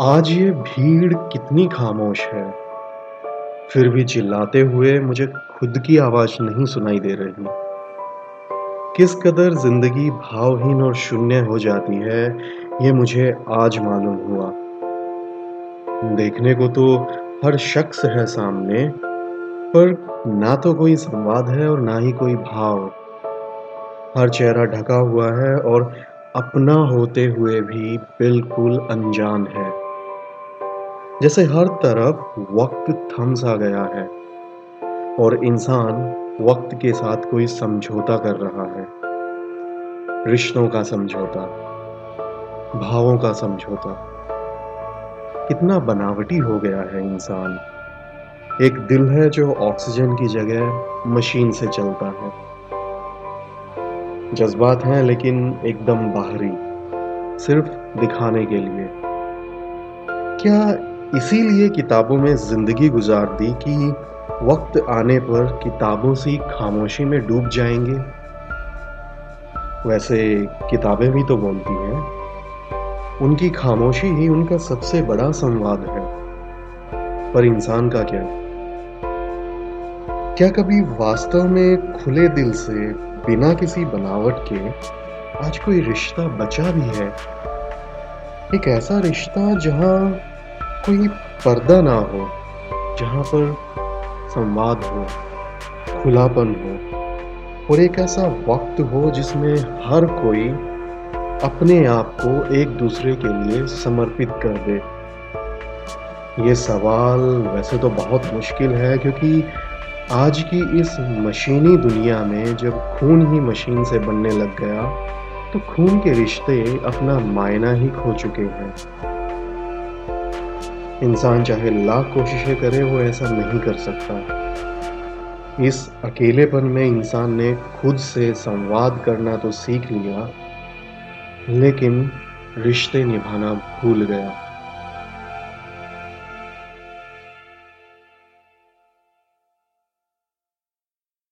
आज ये भीड़ कितनी खामोश है। फिर भी चिल्लाते हुए मुझे खुद की आवाज़ नहीं सुनाई दे रही। किस कदर ज़िंदगी भावहीन और शून्य हो जाती है, ये मुझे आज मालूम हुआ। देखने को तो हर शख्स है सामने, पर ना तो कोई संवाद है और ना ही कोई भाव। हर चेहरा ढका हुआ है और अपना होते हुए भी बिल्कुल अनजान है। जैसे हर तरफ़ वक्त थम सा गया है और इंसान वक्त के साथ कोई समझौता कर रहा है। रिश्तों का समझौता, भावों का समझौता। कितना बनावटी हो गया है इंसान। एक दिल है जो ऑक्सीजन की जगह मशीन से चलता है। जज्बात हैं लेकिन एकदम बाहरी, सिर्फ़ दिखाने के लिए। क्या इसीलिए किताबों में ज़िंदगी गुजार दी कि वक्त आने पर किताबों से खामोशी में डूब जाएँगे। वैसे किताबें भी तो बोलती हैं। उनकी खामोशी ही उनका सबसे बड़ा संवाद है। पर इंसान का क्या? क्या कभी वास्तव में खुले दिल से, बिना किसी बनावट के, आज कोई रिश्ता बचा भी है? एक ऐसा रिश्ता जहाँ कोई पर्दा ना हो, जहाँ पर संवाद हो, खुलापन हो, और एक ऐसा वक्त हो जिसमें हर कोई अपने आप को एक दूसरे के लिए समर्पित कर दे। ये सवाल वैसे तो बहुत मुश्किल है, क्योंकि आज की इस मशीनी दुनिया में जब खून ही मशीन से बनने लग गया तो खून के रिश्ते अपना मायना ही खो चुके हैं। इंसान चाहे लाख कोशिशें करे, वो ऐसा नहीं कर सकता। इस अकेलेपन में इंसान ने खुद से संवाद करना तो सीख लिया, लेकिन रिश्ते निभाना भूल गया।